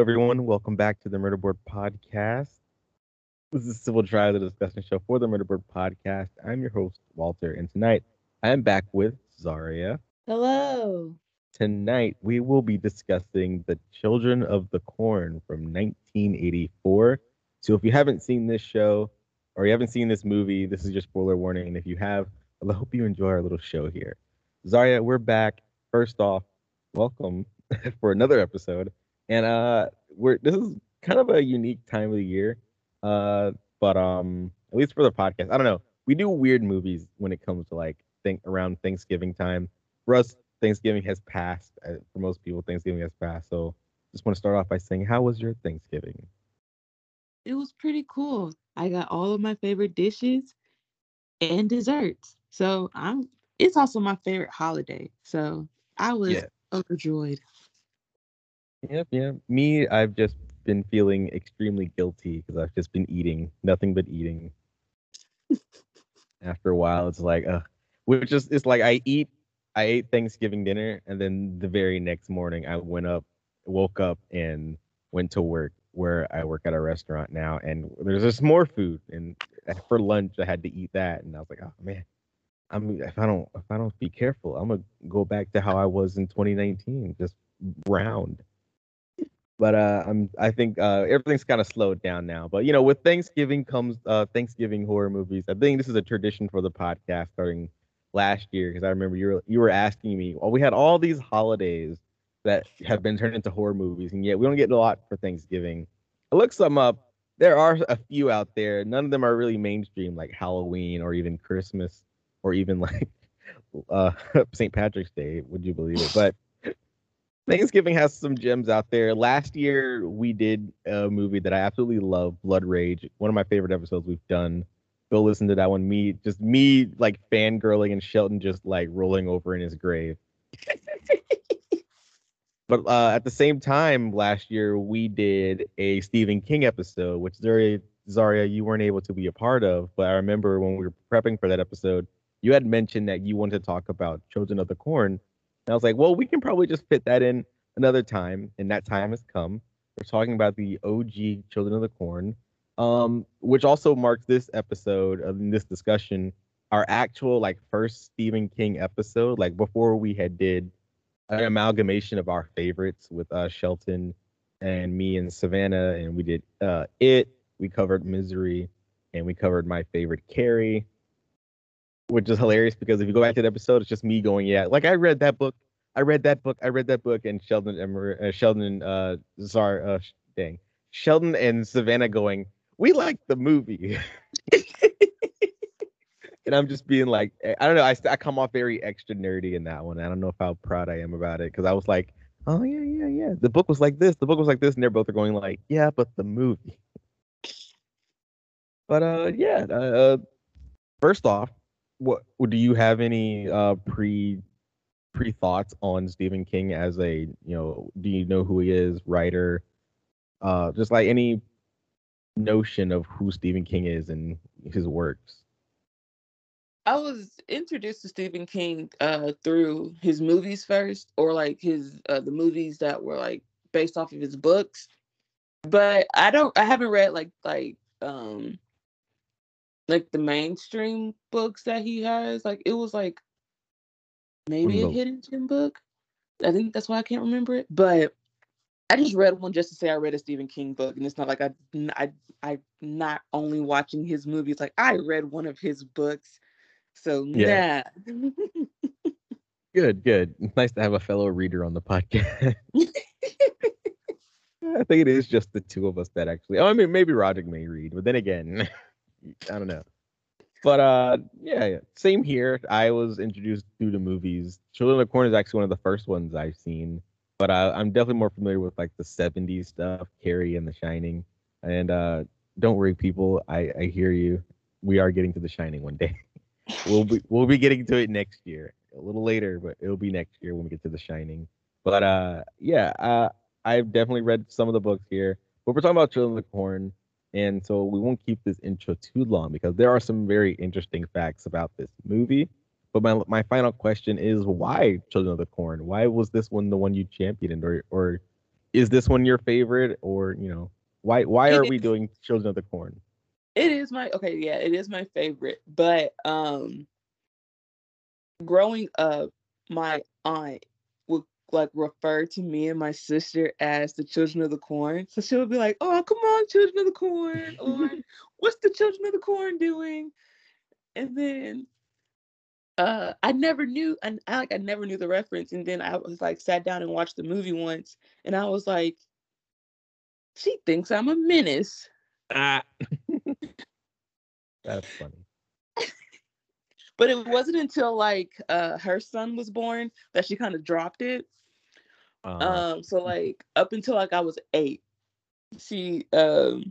Hello, everyone. Welcome back to the Murderboard Podcast. This is Civil Trial, the discussion show for the Murderboard Podcast. I'm your host, Walter, and tonight I am back with Zharia. Hello. Tonight we will be discussing The Children of the Corn from 1984. So if you haven't seen this show or you haven't seen this movie, this is your spoiler warning. And if you have, I hope you enjoy our little show here. Zharia, we're back. First off, welcome for another episode. And uh we're this is kind of a unique time of the year. Uh but um at least for the podcast. I don't know. We do weird movies when it comes to like think around Thanksgiving time. For us, Thanksgiving has passed. Uh, for most people, Thanksgiving has passed. So just want to start off by saying, how was your Thanksgiving? It was pretty cool. I got all of my favorite dishes and desserts. So I'm it's also my favorite holiday. So I was Yeah. overjoyed. Yep, yeah. Me, I've just been feeling extremely guilty because I've just been eating nothing but eating. After a while, it's like, uh, which is it's like I eat, I ate Thanksgiving dinner, and then the very next morning I went up, woke up, and went to work where I work at a restaurant now, and there's just more food, and for lunch I had to eat that, and I was like, oh man, I'm if I don't if I don't be careful, I'm gonna go back to how I was in 2019, just round but uh i'm i think uh everything's kind of slowed down now but you know with thanksgiving comes uh thanksgiving horror movies i think this is a tradition for the podcast starting last year because i remember you were you were asking me well we had all these holidays that have been turned into horror movies and yet we don't get a lot for thanksgiving. I looked some up there are a few out there none of them are really mainstream like halloween or even christmas or even like uh st patrick's day would you believe it? But Thanksgiving has some gems out there. Last year we did a movie that I absolutely love, Blood Rage. One of my favorite episodes we've done. Go listen to that one. Me, just me, like fangirling and Shelton just like rolling over in his grave. but uh, at the same time, last year we did a Stephen King episode, which Zharia, Zharia, you weren't able to be a part of. But I remember when we were prepping for that episode, you had mentioned that you wanted to talk about Children of the Corn. And I was like, well, we can probably just fit that in another time, and that time has come. We're talking about the OG Children of the Corn, um, which also marks this episode of this discussion, our actual like first Stephen King episode. Like before we had did an amalgamation of our favorites with uh, Shelton and me and Savannah, and we did uh, it. We covered Misery, and we covered my favorite Carrie which is hilarious because if you go back to the episode, it's just me going, yeah, like I read that book, I read that book, I read that book, and Sheldon, Emer- uh, Sheldon, uh, Zar, uh, dang, Sheldon and Savannah going, we like the movie, and I'm just being like, eh, I don't know, I, I come off very extra nerdy in that one. I don't know if how proud I am about it because I was like, oh yeah, yeah, yeah, the book was like this, the book was like this, and they're both are going like, yeah, but the movie. But uh, yeah, uh, uh first off what do you have any uh pre pre thoughts on Stephen King as a you know do you know who he is writer uh just like any notion of who Stephen King is and his works I was introduced to Stephen King uh through his movies first, or like his uh the movies that were like based off of his books. But I don't I haven't read like like um like the mainstream books that he has. Like it was like maybe a hidden gem book. I think that's why I can't remember it. But I just read one just to say I read a Stephen King book, and it's not like I I I not only watching his movies. Like I read one of his books. So Yeah. nah. good good it's nice to have a fellow reader on the podcast I think it is just the two of us that actually oh I mean maybe Roderick may read but then again I don't know but uh yeah, yeah same here I was introduced through the movies Children of the Corn is actually one of the first ones I've seen but I, I'm definitely more familiar with like the 70s stuff, Carrie and The Shining. And uh, don't worry, people. I, I hear you. We are getting to The Shining one day. we'll be we'll be getting to it next year, a little later, but it'll be next year when we get to The Shining. But uh, yeah, uh, I've definitely read some of the books here. But we're talking about Children of the Corn, and so we won't keep this intro too long because there are some very interesting facts about this movie. But my my final question is why Children of the Corn? Why was this one the one you championed, or or is this one your favorite, or you know, why why are we doing Children of the Corn? It is my okay, yeah, it is my favorite. But um growing up, my aunt like refer to me and my sister as the children of the corn. So she would be like, Oh, come on, children of the corn, or what's the children of the corn doing? And then uh I never knew and I like I never knew the reference. And then I was like sat down and watched the movie once and I was like, she thinks I'm a menace. Ah. That's funny. but it wasn't until like uh her son was born that she kind of dropped it Uh, um so like up until like i was eight she um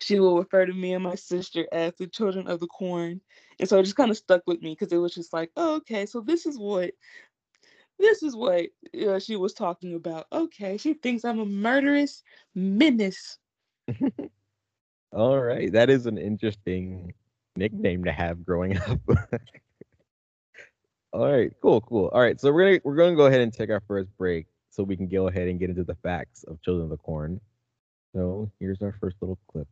she will refer to me and my sister as the children of the corn. And so it just kind of stuck with me because it was just like oh, okay so this is what this is what uh, she was talking about. Okay she thinks i'm a murderous menace. All right, that is an interesting nickname to have growing up. all right, cool, cool. All right, so we're gonna we're gonna go ahead and take our first break so we can go ahead and get into the facts of Children of the Corn. So here's our first little clip,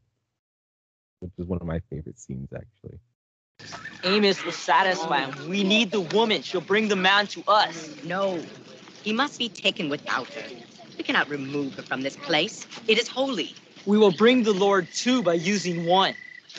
which is one of my favorite scenes actually. Amos will satisfy him. We need the woman. She'll bring the man to us. No, he must be taken without her. We cannot remove her from this place. It is holy. We will bring the Lord too by using one.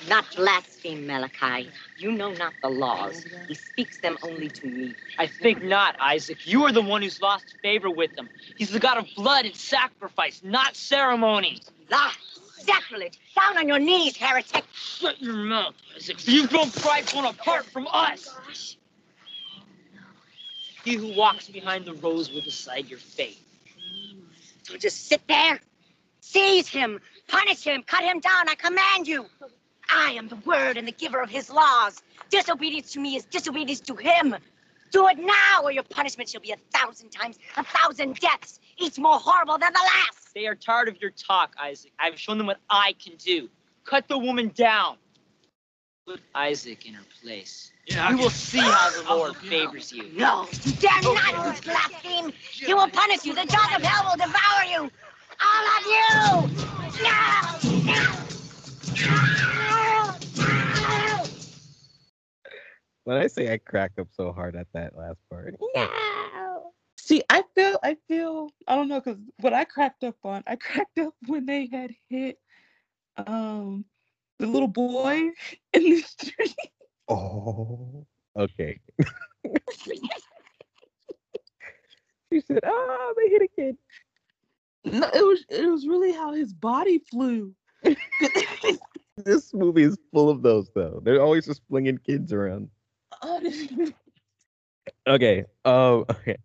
Not blaspheme, Malachi. You know not the laws. He speaks them only to me. I think not, Isaac. You are the one who's lost favor with him. He's the God of blood and sacrifice, not ceremony. Lie! Sacrilege! Down on your knees, heretic! Shut your mouth, Isaac. You've grown prideful and apart from us. He who walks behind the rose will decide your fate. So just sit there. Seize him. Punish him. Cut him down. I command you. I am the word and the giver of his laws. Disobedience to me is disobedience to him. Do it now, or your punishment shall be a thousand times, a thousand deaths, each more horrible than the last. They are tired of your talk, Isaac. I've shown them what I can do. Cut the woman down. Put Isaac in her place. we will see how the Lord favors you. No, you dare not, you blaspheme. He will punish you. The jaws of hell will devour you. All of you. No, no. When I say I crack up so hard at that last part, No. See, I feel, I feel, I don't know, because what I cracked up on, I cracked up when they had hit um the little boy in the street. oh, okay. she said, "Oh, they hit a kid." No, it was it was really how his body flew. This movie is full of those, though. They're always just flinging kids around. Okay. Oh, okay.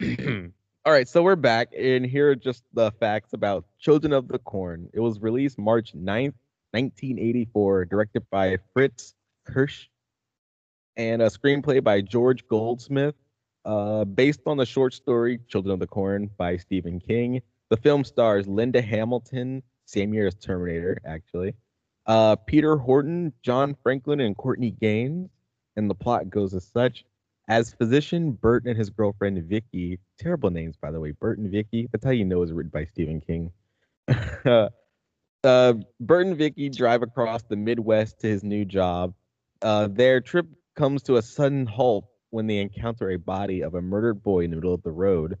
All right. So we're back, and here are just the facts about Children of the Corn. It was released March 9th, 1984, directed by Fritz Kiersch, and a screenplay by George Goldsmith, uh, based on the short story Children of the Corn by Stephen King. The film stars Linda Hamilton, same year as Terminator, actually, uh, Peter Horton, John Franklin, and Courtney Gaines. And the plot goes as such. As physician, Bert and his girlfriend Vicky, terrible names by the way, Bert and Vicky. That's how you know it's written by Stephen King. uh, Bert and Vicky drive across the Midwest to his new job. Uh, their trip comes to a sudden halt when they encounter a body of a murdered boy in the middle of the road.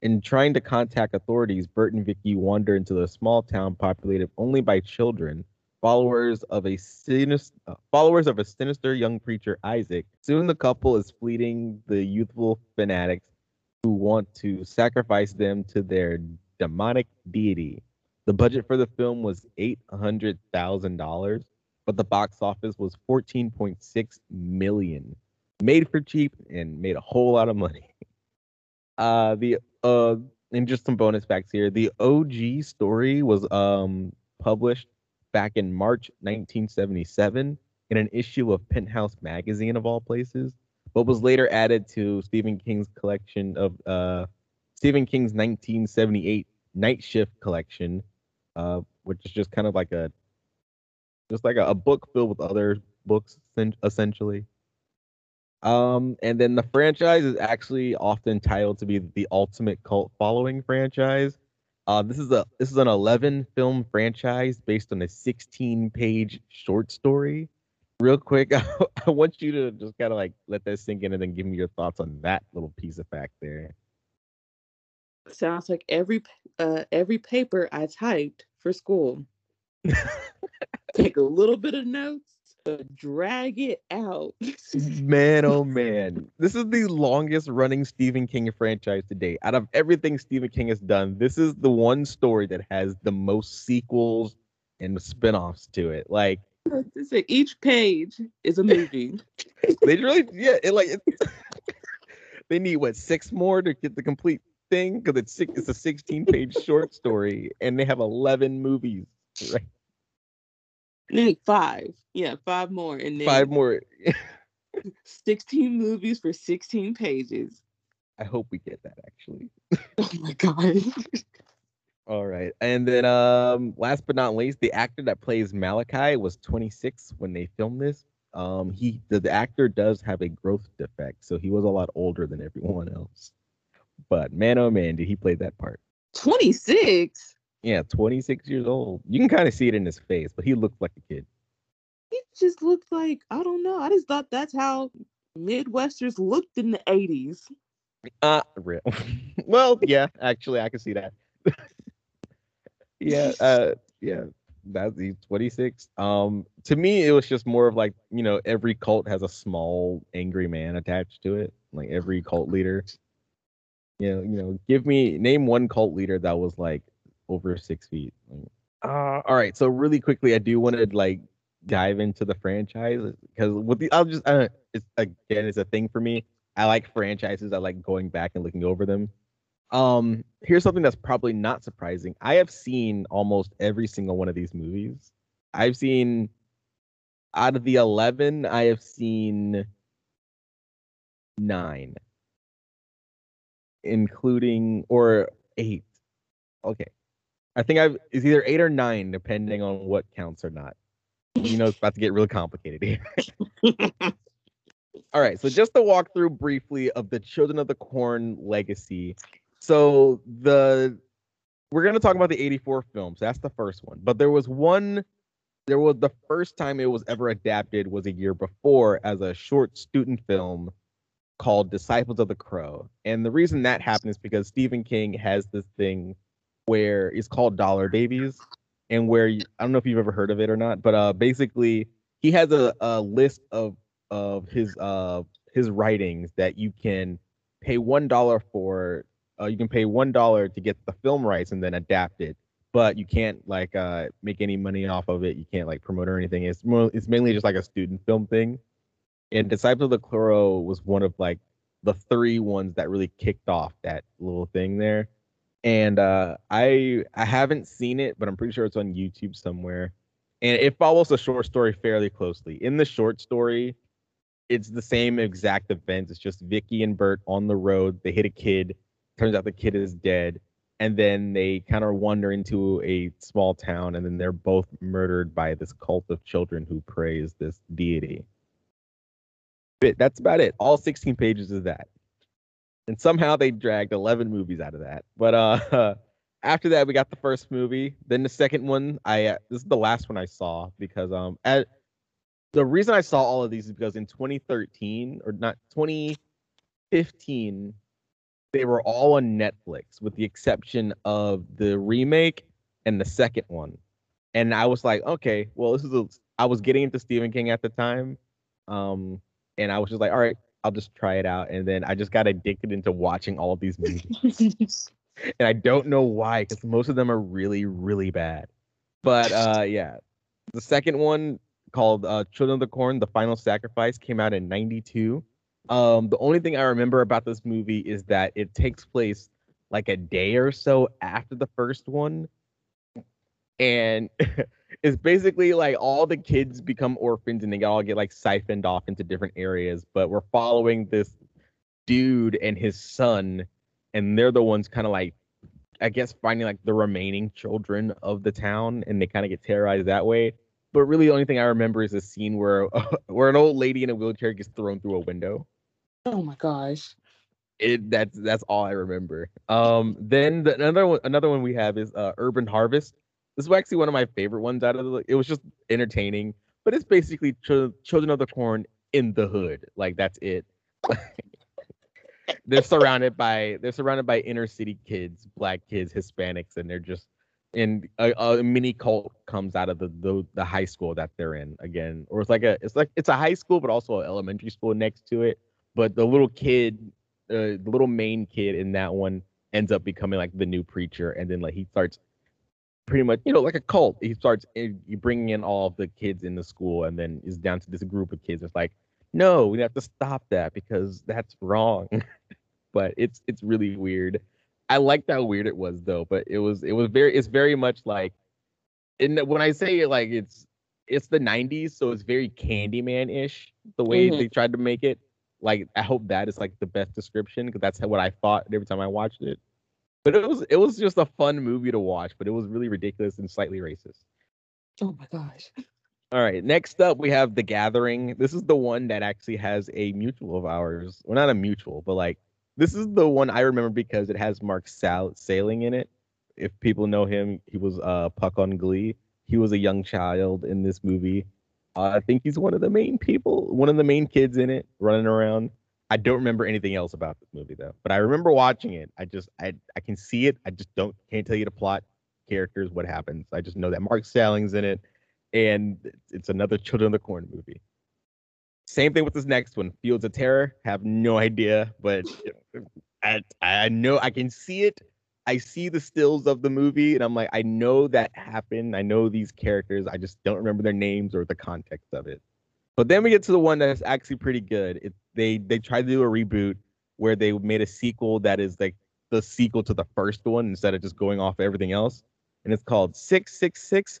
In trying to contact authorities, Bert and Vicky wander into the small town populated only by children, followers of a sinister, uh, followers of a sinister young preacher Isaac. Soon the couple is fleeing the youthful fanatics who want to sacrifice them to their demonic deity. The budget for the film was eight hundred thousand dollars, but the box office was fourteen point six million. Made for cheap and made a whole lot of money. Uh, the uh, and just some bonus facts here. The OG story was um published back in March 1977 in an issue of Penthouse magazine of all places, but was later added to Stephen King's collection of uh Stephen King's 1978 Night Shift collection, uh, which is just kind of like a just like a, a book filled with other books essentially. Um, and then the franchise is actually often titled to be the ultimate cult following franchise. Uh, this is a this is an 11 film franchise based on a 16 page short story. Real quick, I want you to just kind of like let that sink in and then give me your thoughts on that little piece of fact there. Sounds like every uh every paper I typed for school. Take a little bit of notes, but drag it out. man, oh man. This is the longest running Stephen King franchise to date. Out of everything Stephen King has done, this is the one story that has the most sequels and spin-offs to it. Like Say each page is a movie. they really yeah, it like it, they need what six more to get the complete thing because it's six, it's a 16 page short story and they have 11 movies right five. Yeah, five more. And then five more 16 movies for 16 pages. i hope we get that actually Oh my god. all right and then um last but not least the actor that plays malachi was 26 when they filmed this um he the, the actor does have a growth defect so he was a lot older than everyone else but man oh man did he play that part 26? Yeah 26 years old you can kind of see it in his face but he looked like a kid He just looked like, I don't know. I just thought that's how Midwesters looked in the 80s. Uh real. well, yeah, actually I can see that. yeah, uh yeah. That's he's 26. Um to me it was just more of like, you know, every cult has a small angry man attached to it. Like every cult leader. You know, you know, give me name one cult leader that was like over six feet. Uh all right, so really quickly I do want to like dive into the franchise because with the I'll just uh, it's again it's a thing for me. I like franchises. I like going back and looking over them. Um, here's something that's probably not surprising. I have seen almost every single one of these movies. I've seen out of the 11, I have seen nine, including or eight. Okay. I think I've it's either eight or nine, depending on what counts or not. You know, it's about to get really complicated here. All right, so just to walk through briefly of the Children of the Corn legacy. So the we're gonna talk about the 84 films. That's the first one. But there was one there was the first time it was ever adapted was a year before as a short student film called Disciples of the Crow. And the reason that happened is because Stephen King has this thing where it's called Dollar Babies and where you, I don't know if you've ever heard of it or not, but uh basically he has a, a list of of his uh his writings that you can pay one dollar for uh, you can pay one dollar to get the film rights and then adapt it but you can't like uh make any money off of it. You can't like promote or anything. It's more it's mainly just like a student film thing. And disciple of the Crow was one of like the three ones that really kicked off that little thing there and uh i i haven't seen it but i'm pretty sure it's on youtube somewhere and it follows the short story fairly closely in the short story it's the same exact events. It's just Vicky and Bert on the road. They hit a kid. Turns out the kid is dead. And then they kind of wander into a small town, and then they're both murdered by this cult of children who praise this deity. But that's about it. All 16 pages of that. And somehow they dragged 11 movies out of that. But uh after that we got the first movie. Then the second one, I uh, this is the last one I saw because um at the reason I saw all of these is because in 2013 or not 2015, they were all on Netflix with the exception of the remake and the second one. And I was like, okay, well, this is a. I was getting into Stephen King at the time, um, and I was just like, all right, I'll just try it out. And then I just got addicted into watching all of these movies, and I don't know why, because most of them are really, really bad. But uh, yeah, the second one called uh, Children of the Corn: The Final Sacrifice came out in '92. Um, the only thing I remember about this movie is that it takes place like a day or so after the first one, and it's basically like all the kids become orphans and they all get like siphoned off into different areas. But we're following this dude and his son, and they're the ones kind of like I guess finding like the remaining children of the town, and they kind of get terrorized that way. But really, the only thing I remember is a scene where where an old lady in a wheelchair gets thrown through a window. oh my gosh. it that's that's all I remember. Um, then the, another one another one we have is uh, Urban Harvest. This was actually one of my favorite ones out of the. It was just entertaining, but it's basically Ch- Children of the Corn in the hood. Like that's it. they're surrounded by they're surrounded by inner city kids, black kids, Hispanics, and they're just and a, a mini cult comes out of the, the the high school that they're in again, or it's like a it's like it's a high school but also an elementary school next to it. But the little kid, uh, the little main kid in that one ends up becoming like the new preacher, and then like he starts pretty much you know like a cult. He starts eh, bringing in all of the kids in the school, and then is down to this group of kids. It's like no, we have to stop that because that's wrong. but it's it's really weird. I liked how weird it was though, but it was it was very it's very much like in when I say it like it's it's the 90s, so it's very Candyman ish the way Mhm. they tried to make it. Like I hope that is like the best description because that's what I thought every time I watched it. But it was it was just a fun movie to watch, but it was really ridiculous and slightly racist. Oh my gosh. All right, next up we have The Gathering. This is the one that actually has a mutual of ours. Well, not a mutual, but like this is the one I remember because it has Mark Sal- Salling in it. If people know him, he was uh Puck on Glee. He was a young child in this movie. Uh, I think he's one of the main people, one of the main kids in it, running around. I don't remember anything else about this movie though, but I remember watching it. I just I I can see it. I just don't can't tell you the plot, characters, what happens. I just know that Mark Salling's in it and it's another Children of the Corn movie. Same thing with this next one, Fields of Terror. Have no idea, but I I know I can see it. I see the stills of the movie, and I'm like, I know that happened. I know these characters. I just don't remember their names or the context of it. But then we get to the one that's actually pretty good. It, they they tried to do a reboot where they made a sequel that is like the sequel to the first one instead of just going off everything else, and it's called Six Six Six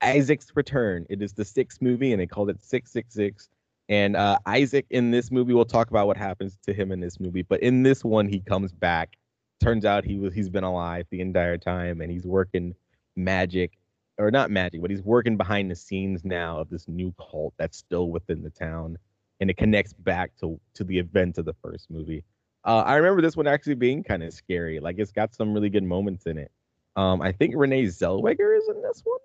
Isaac's Return. It is the sixth movie, and they called it 666. And uh, Isaac in this movie, we'll talk about what happens to him in this movie. But in this one, he comes back. Turns out he was he's been alive the entire time, and he's working magic, or not magic, but he's working behind the scenes now of this new cult that's still within the town, and it connects back to to the event of the first movie. Uh, I remember this one actually being kind of scary. Like it's got some really good moments in it. Um, I think Renee Zellweger is in this one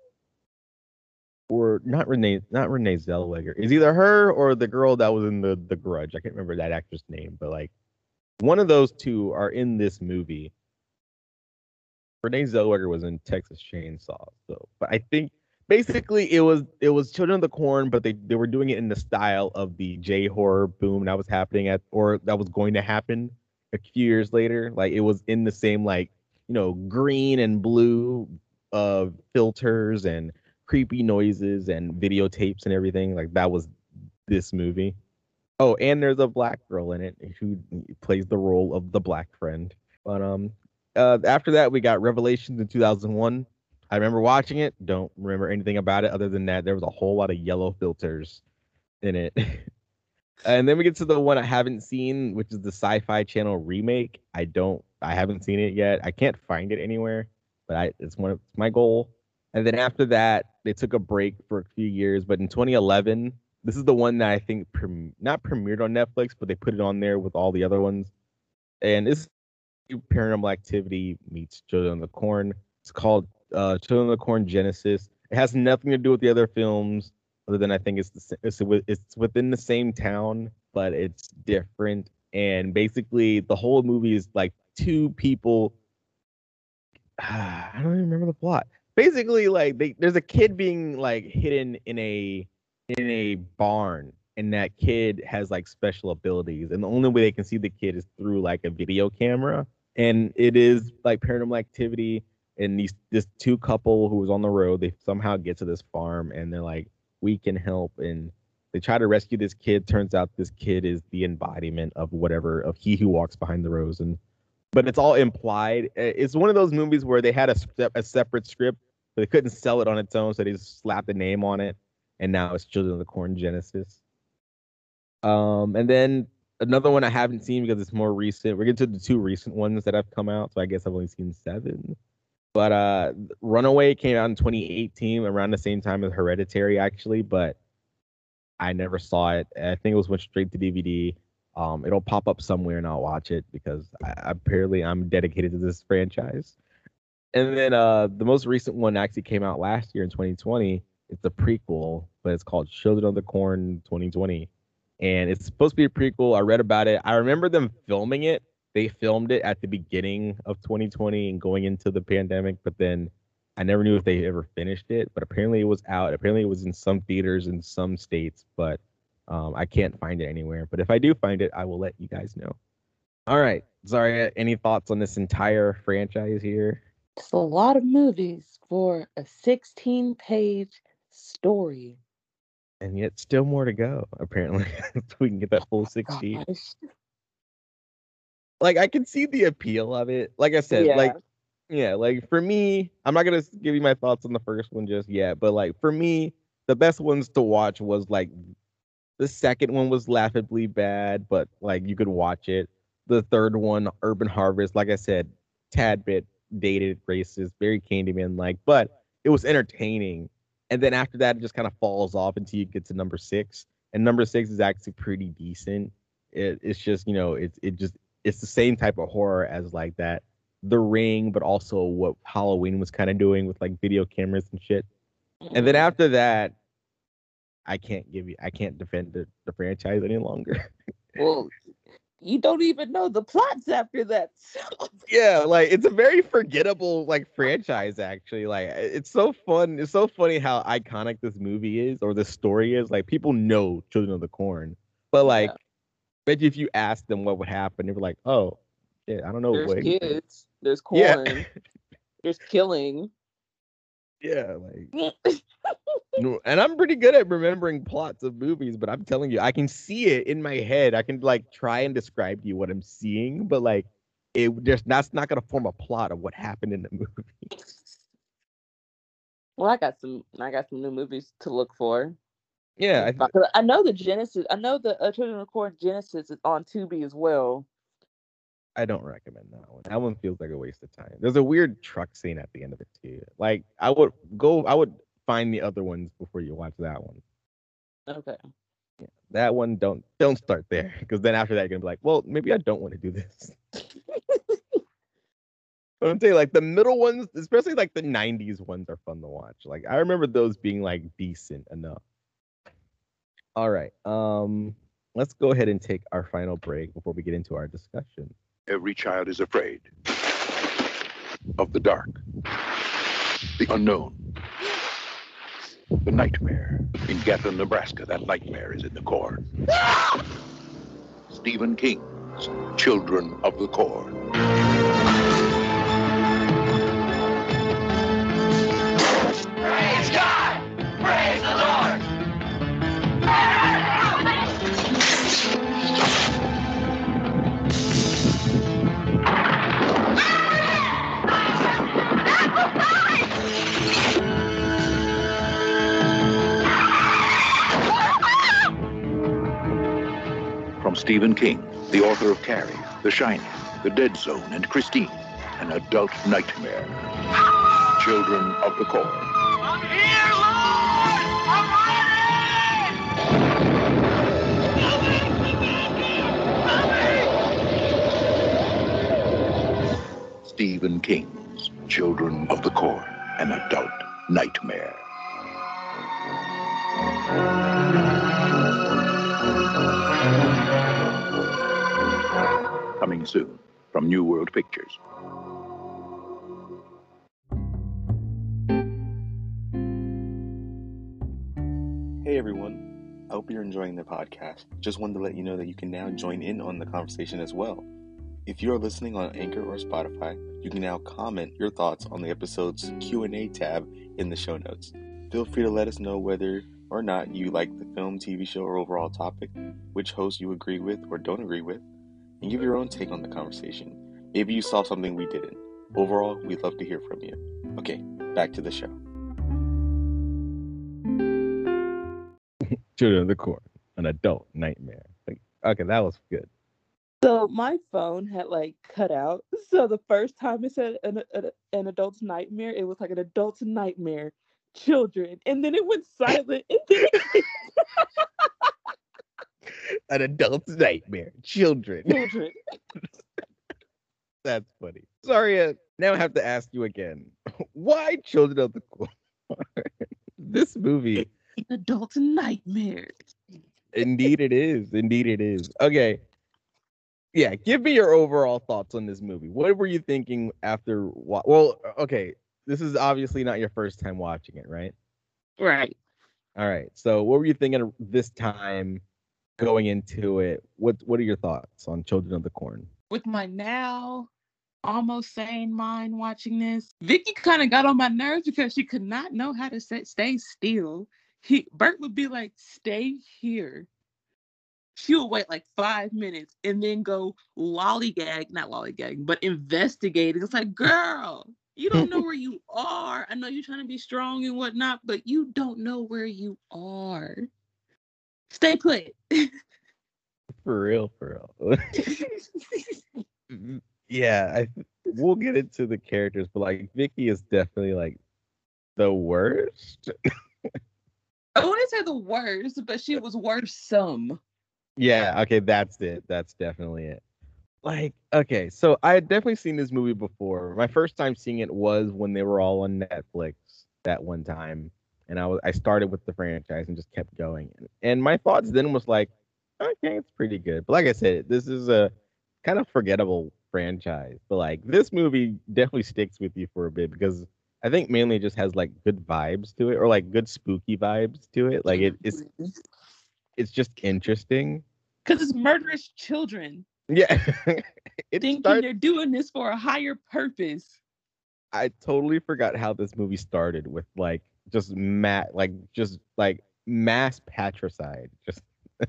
or not Renee, not Renee Zellweger. Is either her or the girl that was in the the Grudge. I can't remember that actress name, but like one of those two are in this movie. Renee Zellweger was in Texas Chainsaw, so but I think basically it was it was Children of the Corn, but they they were doing it in the style of the J horror boom that was happening at or that was going to happen a few years later. Like it was in the same like you know green and blue uh filters and creepy noises and videotapes and everything. Like that was this movie. Oh, and there's a black girl in it who plays the role of the black friend. But um, uh, after that we got Revelations in 2001. I remember watching it. Don't remember anything about it other than that there was a whole lot of yellow filters in it. and then we get to the one I haven't seen, which is the Sci-Fi Channel remake. I don't, I haven't seen it yet. I can't find it anywhere, but I, it's one of it's my goal. And then after that, they took a break for a few years. But in 2011, this is the one that I think prem- not premiered on Netflix, but they put it on there with all the other ones. And this is Paranormal Activity meets Children of the Corn. It's called uh, Children of the Corn Genesis. It has nothing to do with the other films, other than I think it's the, it's it's within the same town, but it's different. And basically, the whole movie is like two people. I don't even remember the plot basically like they, there's a kid being like hidden in a in a barn and that kid has like special abilities and the only way they can see the kid is through like a video camera and it is like paranormal activity and these this two couple who was on the road they somehow get to this farm and they're like we can help and they try to rescue this kid turns out this kid is the embodiment of whatever of he who walks behind the rose and but it's all implied. It's one of those movies where they had a, a separate script, but they couldn't sell it on its own, so they just slapped the name on it, and now it's Children of the Corn Genesis. Um, and then another one I haven't seen because it's more recent. We're getting to the two recent ones that have come out, so I guess I've only seen seven. But uh, Runaway came out in 2018, around the same time as Hereditary, actually, but I never saw it. I think it was went straight to DVD. Um, it'll pop up somewhere and I'll watch it because I, apparently I'm dedicated to this franchise. And then uh, the most recent one actually came out last year in 2020. It's a prequel, but it's called Children of the Corn 2020. And it's supposed to be a prequel. I read about it. I remember them filming it. They filmed it at the beginning of 2020 and going into the pandemic, but then I never knew if they ever finished it. But apparently it was out. Apparently it was in some theaters in some states, but um, I can't find it anywhere. But if I do find it, I will let you guys know. All right. Zharia, any thoughts on this entire franchise here? It's a lot of movies for a 16 page story. And yet, still more to go, apparently. so we can get that oh full 16. Like, I can see the appeal of it. Like I said, yeah. like, yeah, like for me, I'm not going to give you my thoughts on the first one just yet, but like for me, the best ones to watch was like the second one was laughably bad, but like you could watch it. The third one, Urban Harvest, like I said, tad bit dated, racist, very Candyman like, but it was entertaining. And then after that, it just kind of falls off until you get to number six. And number six is actually pretty decent. It, it's just you know it's it just it's the same type of horror as like that the ring but also what halloween was kind of doing with like video cameras and shit and then mm-hmm. after that I can't give you I can't defend the, the franchise any longer. well, you don't even know the plots after that. yeah, like it's a very forgettable like franchise actually. Like it's so fun. It's so funny how iconic this movie is or the story is. Like people know Children of the Corn. But like yeah. bet if you ask them what would happen, they were like, Oh, yeah, I don't know. There's what. kids, there's corn, yeah. there's killing. Yeah, like and I'm pretty good at remembering plots of movies, but I'm telling you, I can see it in my head. I can like try and describe to you what I'm seeing, but like it just that's not gonna form a plot of what happened in the movie. Well, I got some I got some new movies to look for. Yeah, I, th- I know the Genesis. I know the uh, Children of Corn Genesis is on Tubi as well. I don't recommend that one. That one feels like a waste of time. There's a weird truck scene at the end of it too. Like I would go, I would find the other ones before you watch that one. Okay. Yeah, that one don't don't start there because then after that you're gonna be like, well, maybe I don't want to do this. but I'm saying like the middle ones, especially like the '90s ones, are fun to watch. Like I remember those being like decent enough. All right, um, let's go ahead and take our final break before we get into our discussion. Every child is afraid of the dark, the unknown the nightmare. In Gatlin, Nebraska, that nightmare is in the corn. Stephen King's Children of the Corn. From Stephen King, the author of Carrie, The Shining, The Dead Zone, and Christine, an adult nightmare. Children of the Corn. I'm here, Lord! I'm ready! Stephen King's Children of the Corn, an adult nightmare. Coming soon from New World Pictures. Hey everyone. I hope you're enjoying the podcast. Just wanted to let you know that you can now join in on the conversation as well. If you are listening on Anchor or Spotify, you can now comment your thoughts on the episode's Q&A tab in the show notes. Feel free to let us know whether or not you like the film, TV show, or overall topic, which host you agree with or don't agree with, and give your own take on the conversation. Maybe you saw something we didn't. Overall, we'd love to hear from you. Okay, back to the show. Children of the Corn, an adult nightmare. Like, okay, that was good. So my phone had like cut out. So the first time it said an, an, an adult's nightmare, it was like an adult's nightmare, children, and then it went silent. An adult's nightmare. Children. Children. That's funny. Sorry, uh, now I have to ask you again. Why Children of the Corn? this movie, Adult nightmares. indeed it is. Indeed it is. Okay. Yeah, give me your overall thoughts on this movie. What were you thinking after wa- well, okay, this is obviously not your first time watching it, right? Right. All right. So, what were you thinking this time going into it? What What are your thoughts on Children of the Corn? With my now almost sane mind watching this, Vicky kind of got on my nerves because she could not know how to sit, stay still. He Bert would be like, "Stay here." She would wait like five minutes and then go lollygag, not lollygag, but investigating. It's like, girl, you don't know where you are. I know you're trying to be strong and whatnot, but you don't know where you are. Stay put. For real, for real. yeah, I we'll get into the characters, but like Vicky is definitely like the worst. I wouldn't say the worst, but she was worse some. Yeah, okay, that's it. That's definitely it. Like, okay, so I had definitely seen this movie before. My first time seeing it was when they were all on Netflix that one time. And I was I started with the franchise and just kept going. And my thoughts then was like, okay, it's pretty good. But like I said, this is a kind of forgettable franchise. But like this movie definitely sticks with you for a bit because I think mainly it just has like good vibes to it or like good spooky vibes to it. Like it, it's it's just interesting. Because it's murderous children Yeah. it thinking starts they're doing this for a higher purpose. I totally forgot how this movie started with like just mat like just like mass patricide. Just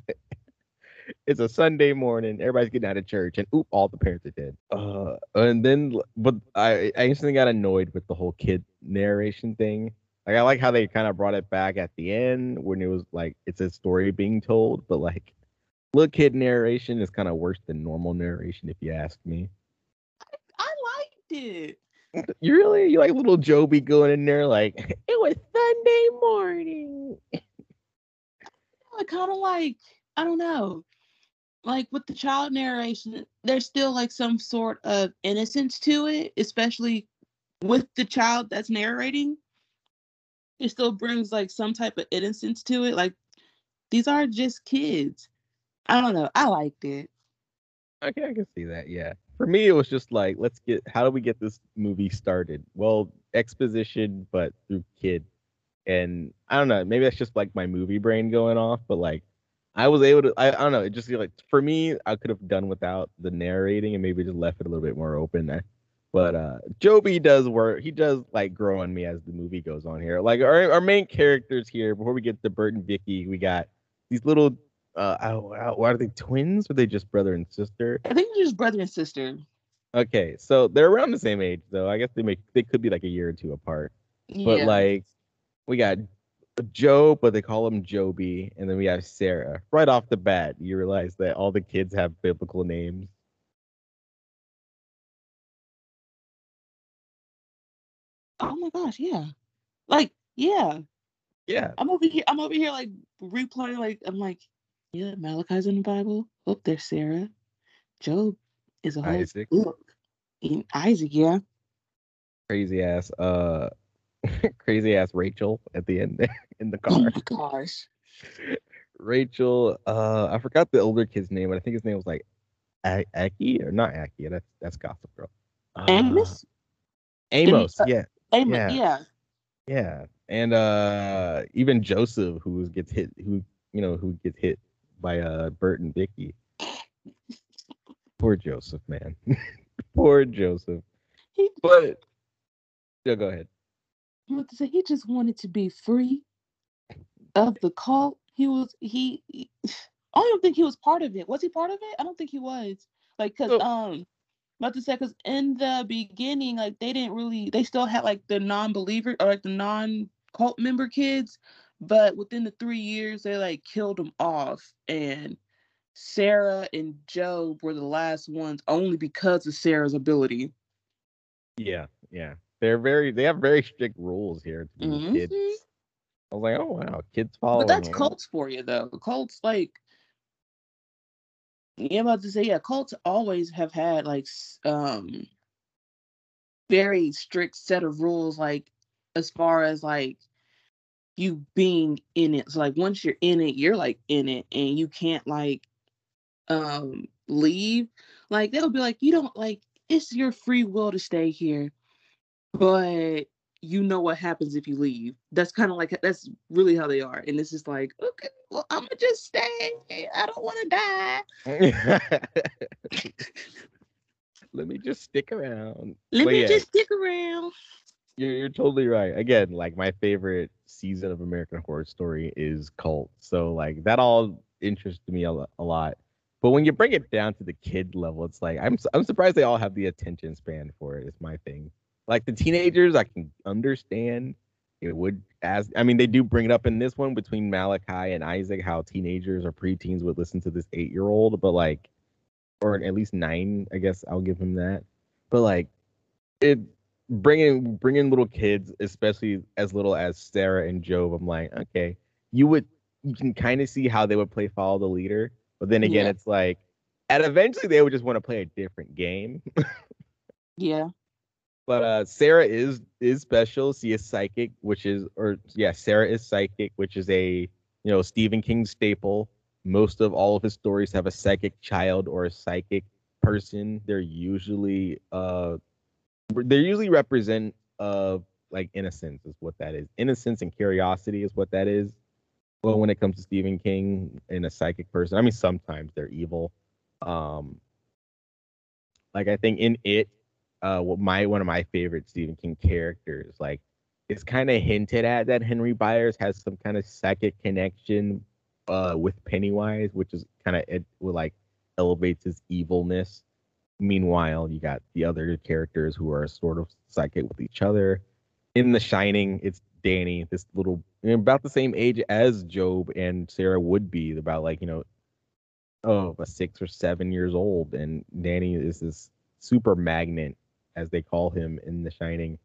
it's a Sunday morning, everybody's getting out of church, and oop, all the parents are dead. Uh, and then but I I instantly got annoyed with the whole kid narration thing. Like I like how they kind of brought it back at the end when it was like it's a story being told, but like little kid narration is kind of worse than normal narration, if you ask me. I liked it. You really you like little Joby going in there like it was Sunday morning. I kind of like, I don't know, like with the child narration, there's still like some sort of innocence to it, especially with the child that's narrating. It still brings like some type of innocence to it. Like these are just kids. I don't know. I liked it. Okay, I can see that. Yeah. For me, it was just like, let's get how do we get this movie started? Well, exposition, but through kid. And I don't know, maybe that's just like my movie brain going off, but like I was able to I, I don't know, it just like for me, I could have done without the narrating and maybe just left it a little bit more open. But uh Joby does work. He does like grow on me as the movie goes on here. Like our, our main characters here, before we get to Bert and Vicky, we got these little uh why are they twins? Or are they just brother and sister? I think they're just brother and sister. Okay, so they're around the same age though. I guess they make they could be like a year or two apart. Yeah. But like we got Joe, but they call him Joby, and then we have Sarah. Right off the bat, you realize that all the kids have biblical names. oh my gosh, yeah. Like, yeah. Yeah. I'm over here. I'm over here like replaying. Like I'm like, yeah, Malachi's in the Bible. Oh, there's Sarah. Job is a whole Isaac. book. And Isaac, yeah. Crazy ass uh crazy ass Rachel at the end there in the Oh car. my gosh. Rachel, uh I forgot the older kid's name, but I think his name was like A- Aki or not Aki. That's that's Gossip Girl. Uh, Amos. Amos, uh, yeah. Amos. yeah. Yeah. Yeah, and uh even Joseph, who gets hit, who you know, who gets hit by uh Bert and Vicky. Poor Joseph, man. Poor Joseph. He, But yeah, go ahead. say? He just wanted to be free of the cult. He was. He. he- I don't think he was part of it. Was he part of it? I don't think he was. Like, cause So- um, about to say, cause in the beginning, like they didn't really. They still had like the non-believer or like the non-cult member kids, but within the three years, they like killed them off, and Sarah and Job were the last ones only because of Sarah's ability. Yeah, yeah. They're very they have very strict rules here to with kids. I was like, oh wow, kids following. But that's cults for you, though. Cults like Yeah, I'm about to say, yeah, cults always have had like um very strict set of rules, like as far as like you being in it. So like once you're in it, you're like in it and you can't like um leave. Like they'll be like, you don't like it's your free will to stay here, but you know what happens if you leave. That's kind of like that's really how they are. And this is like, okay, well, I'm gonna just stay. I don't want to die. Let me just stick around. Let But me yeah, just stick around. You're, you're totally right. Again, like my favorite season of American Horror Story is Cult. So like that all interested me a, a lot. But when you bring it down to the kid level, it's like I'm I'm surprised they all have the attention span for it. it. Is my thing. Like the teenagers, I can understand. It would as I mean they do bring it up in this one between Malachi and Isaac how teenagers or preteens would listen to this eight year old, but like or at least nine, I guess I'll give him that. But like it bringing bringing little kids, especially as little as Sarah and Job, I'm like, okay, you would you can kind of see how they would play follow the leader, but then again, Yeah. it's like, and eventually they would just want to play a different game. Yeah. but uh Sarah is is special. She is psychic, which is or yeah, Sarah is psychic, which is a you know Stephen King staple. Most of all of his stories have a psychic child or a psychic person. They're usually uh they usually represent uh like innocence is what that is. Innocence and curiosity is what that is. Well, when it comes to Stephen King and a psychic person, I mean sometimes they're evil. Um like I think in it, uh what my one of my favorite Stephen King characters, like it's kind of hinted at that Henry Byers has some kind of psychic connection uh with Pennywise, which is kind of it like elevates his evilness. Meanwhile, you got the other characters who are sort of psychic with each other. In The Shining, it's Danny, this little about the same age as Job and Sarah would be, about like, you know, oh, a six or seven years old. And Danny is this super magnet, as they call him in The Shining,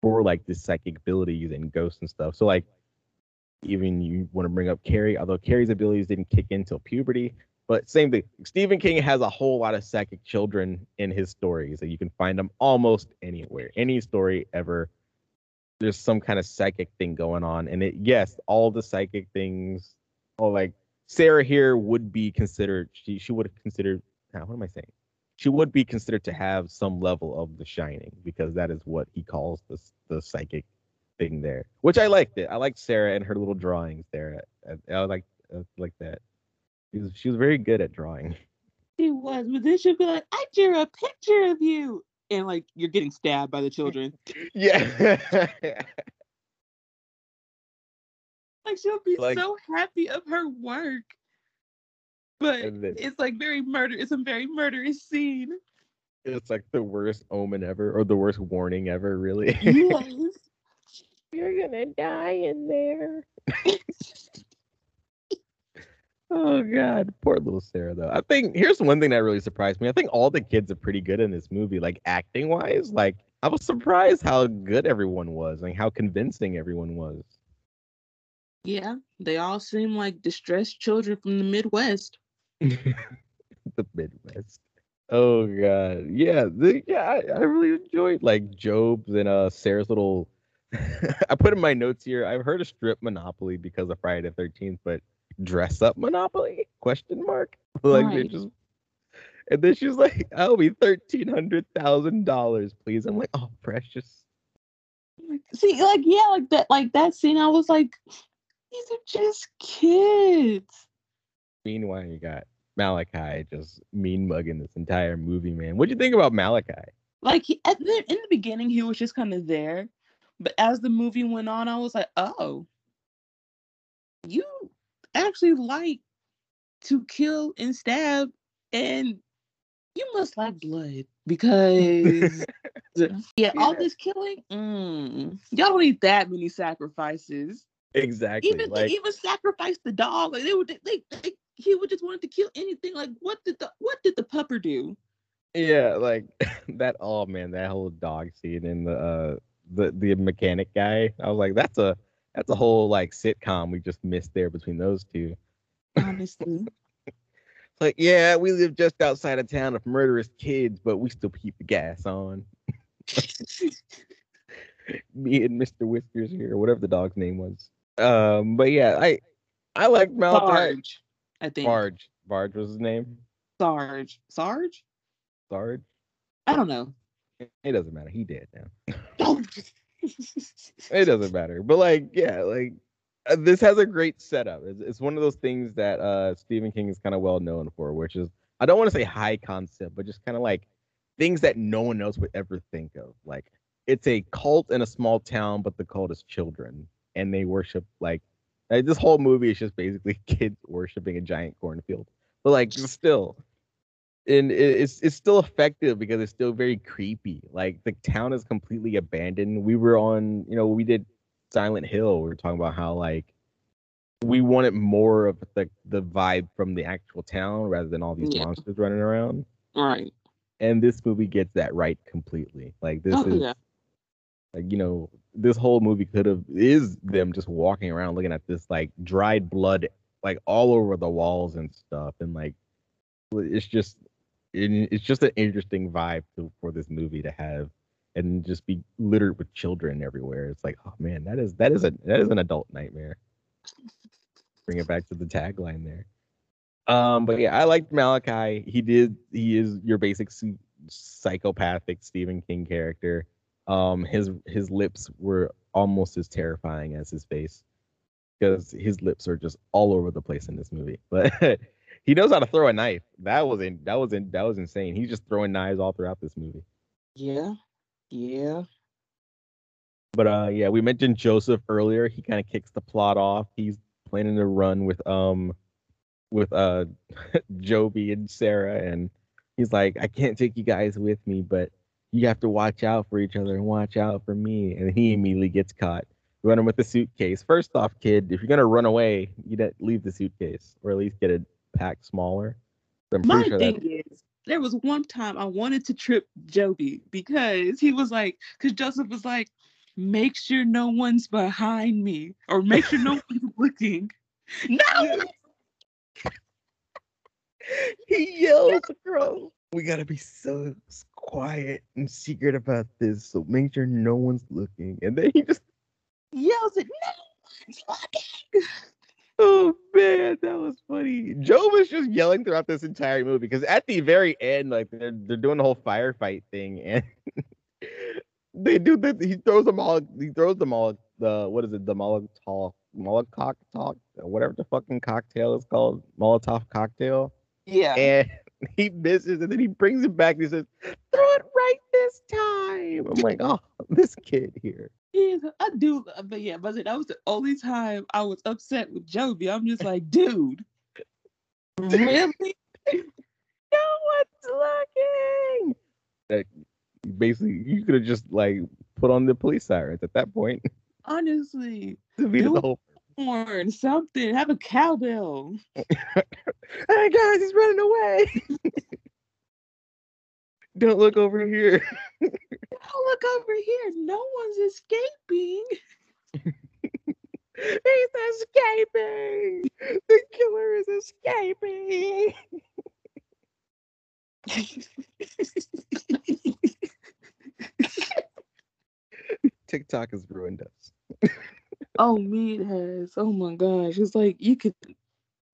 for like the psychic abilities and ghosts and stuff. So like even you want to bring up Carrie, although Carrie's abilities didn't kick in till puberty. But same thing. Stephen King has a whole lot of psychic children in his stories, and you can find them almost anywhere. Any story ever, there's some kind of psychic thing going on. And it, yes, all the psychic things, or like Sarah here would be considered. She she would have considered. What am I saying? She would be considered to have some level of The Shining because that is what he calls the the psychic thing there, which I liked it. I liked Sarah and her little drawings there. I, I like I like that. She was she was very good at drawing. She was, but then she'll be like, I drew a picture of you. And like you're getting stabbed by the children. Yeah. Like she'll be Like- so happy of her work. But then- it's like very murder it's a very murderous scene. it's like the worst omen ever, or the worst warning ever, really. Yes. You're gonna die in there. Oh god, poor little Sarah though. I think here's one thing that really surprised me. I think all the kids are pretty good in this movie, like acting wise. Like I was surprised how good everyone was and how convincing everyone was. yeah. They all seem like distressed children from the Midwest. the Midwest. Oh god, yeah, the, yeah. I, I really enjoyed like Job's and uh Sarah's little. I put in my notes here. I've heard of strip Monopoly because of Friday the Thirteenth, but dress up Monopoly? Question mark. Like they Right. just. And then she's like, "I'll be thirteen hundred thousand dollars, please." I'm like, "Oh, precious." See, like, yeah, like that, like that scene, I was like, these are just kids. Meanwhile, you got Malachi just mean mugging this entire movie, man. What'd you think about Malachi? Like he, at the, in the beginning, he was just kind of there, but as the movie went on, I was like, oh, you actually like to kill and stab, and you must like blood because yeah, all this killing, mm, y'all don't need that many sacrifices. Exactly. Even like, they even sacrifice the dog. Like they would, they, they, he would just wanted to kill anything. Like what did the what did the pupper do? Yeah, like that. Oh man, that whole dog scene and the uh, the the mechanic guy. I was like, that's a that's a whole like sitcom we just missed there between those two. Honestly, like, yeah, we live just outside of town of murderous kids, but we still keep the gas on. Me and Mr. Whiskers here, or whatever the dog's name was. Um, but yeah, I I like Malachi. Sarge, I think. Barge. Barge was his name. Sarge. Sarge? Sarge. I don't know. It doesn't matter. He dead now. It doesn't matter. But like, yeah, like uh, this has a great setup. It's, it's one of those things that uh Stephen King is kind of well known for, which is I don't want to say high concept, but just kind of like things that no one else would ever think of. Like it's a cult in a small town, but the cult is children, and they worship like, like this whole movie is just basically kids worshiping a giant cornfield. But like still, and it's it's still effective because it's still very creepy. Like the town is completely abandoned. We were on, you know, we did Silent Hill. We were talking about how like we wanted more of the the vibe from the actual town rather than all these Yeah. monsters running around. Right. And this movie gets that right completely. Like this Oh, is yeah. like you know this whole movie could have is them just walking around looking at this like dried blood like all over the walls and stuff and like it's just it, it's just an interesting vibe to, for this movie to have and just be littered with children everywhere. It's like oh man that is that is a that is an adult nightmare. Bring it back to the tagline there. Um but yeah i liked malachi. He did he is your basic psychopathic stephen king character. Um his his lips were almost as terrifying as his face because his lips are just all over the place in this movie. But he knows how to throw a knife. That was in that was in that was insane. He's just throwing knives all throughout this movie. Yeah. Yeah. but uh yeah we mentioned joseph earlier. He kind of kicks the plot off. He's planning to run with um with uh joby and sarah and he's like i can't take you guys with me but you have to watch out for each other and watch out for me. And he immediately gets caught running with the suitcase. First off kid if you're gonna run away you don't leave the suitcase or at least get it packed smaller So My sure thing that is, there was one time I wanted to trip Joby because he was like, because Joseph was like, make sure no one's behind me or make sure no one's looking. No, he yells across. We gotta be so quiet and secret about this, so make sure no one's looking. And then he just, yells at no one's looking. Oh man, that was funny. Joe was just yelling throughout this entire movie because at the very end, like they're they're doing the whole firefight thing, and they do that. He throws them all. He throws them all. The what is it? The Molotov Molotov talk, whatever the fucking cocktail is called, Molotov cocktail. Yeah. and he misses, and then he brings it back. And he says, "Throw it right this time." I'm like, "Oh, this kid here." Yeah, I do, uh, but yeah, but that was the only time I was upset with Joby. I'm just like, dude, really? No one's looking. Like, basically, you could have just like put on the police sirens at that point. Honestly, Defeated the Do- whole. horn, something, have a cowbell. Hey guys, he's running away. Don't look over here. Oh, look over here. No one's escaping. He's escaping. The killer is escaping. TikTok has ruined us. oh, me, it has. Oh my gosh. It's like you could,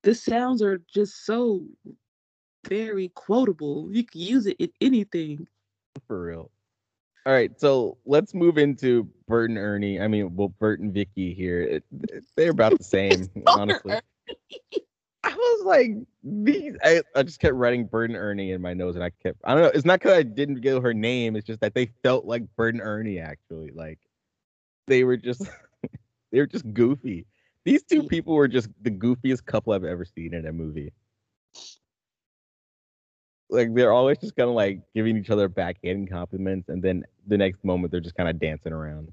the sounds are just so very quotable. You can use it in anything. For real. All right, so let's move into Bert and Ernie. I mean, well, Burt and Vicky here. It, it- they're about the same, honestly. I was like, these. I, I just kept writing Bert and Ernie in my nose, and I kept. I don't know. It's not because I didn't give her name. It's just that they felt like Bert and Ernie. Actually, like they were just, they were just goofy. These two people were just the goofiest couple I've ever seen in a movie. Like they're always just kind of like giving each other backhanded compliments, and then the next moment they're just kind of dancing around.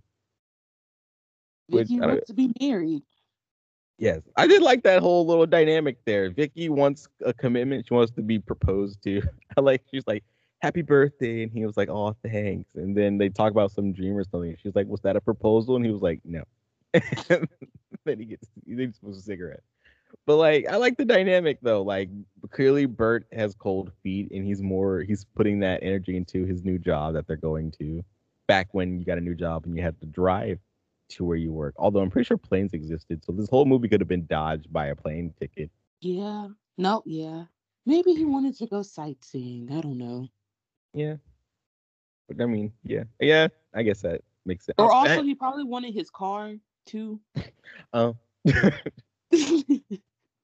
Which, Vicky wants to be married. Yes, I did like that whole little dynamic there. Vicky wants a commitment. She wants to be proposed to. I like. She's like, "Happy birthday," and he was like, "Oh, thanks." And then they talk about some dream or something. She's like, "Was that a proposal?" And he was like, "No." then he gets he smokes a cigarette. But like I like the dynamic though. Like clearly Burt has cold feet and he's more he's putting that energy into his new job that they're going to. Back when you got a new job and you had to drive to where you work. Although I'm pretty sure planes existed, so this whole movie could have been dodged by a plane ticket. Yeah. No, yeah. Maybe he wanted to go sightseeing. I don't know. Yeah. But I mean, yeah. Yeah, I guess that makes sense. Or I- also he probably wanted his car too. Oh.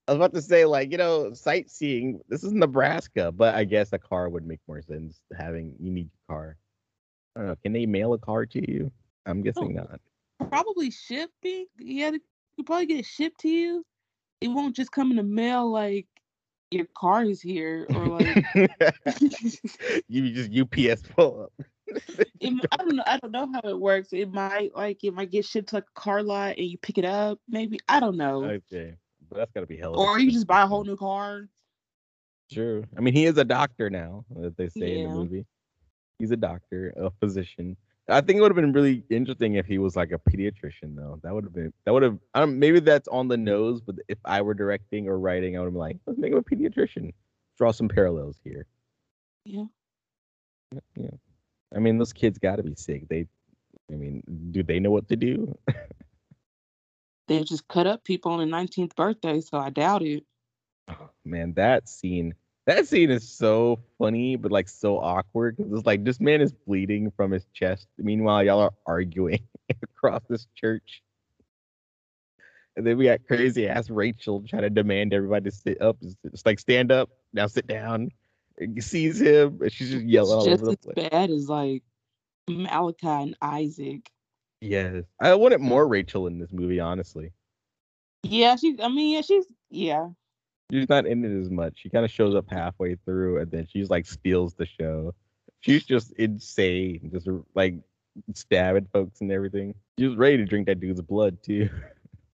I was about to say, like, you know, sightseeing. This is Nebraska, but I guess a car would make more sense. Having you need a car. I don't know. Can they mail a car to you? I'm guessing Oh. not. probably shipping. Yeah, you probably get it shipped to you. It won't just come in the mail like your car is here or like you just UPS pull up. I don't know. I don't know how it works. It might like it might get shipped to like a car lot and you pick it up. Maybe I don't know. Okay, but that's gotta be hell. or you just buy a whole new car. True. I mean, he is a doctor now, that they say in the movie. He's a doctor, a physician. I think it would have been really interesting if he was like a pediatrician, though. That would have been that would have. I don't. Maybe that's on the nose, but if I were directing or writing, I would have been like, let's make him a pediatrician. Draw some parallels here. Yeah. Yeah. I mean, those kids got to be sick. They, I mean, do they know what to do? They just cut up people on the 19th birthday, so I doubt it. Oh, man, that scene. That scene is so funny, but like so awkward because it's like this man is bleeding from his chest. Meanwhile, y'all are arguing across this church. And then we got crazy ass Rachel trying to demand everybody to sit up. It's, it's like stand up, now sit down. Sees him, and she's just yelling all just over the as place. bad as like Malachi and Isaac. Yes, I wanted more Rachel in this movie. Honestly, Yeah, she. I mean, yeah, she's. Yeah, she's not in it as much. She kind of shows up halfway through, and then she's like steals the show. She's just insane, just like stabbing folks and everything. She was ready to drink that dude's blood too.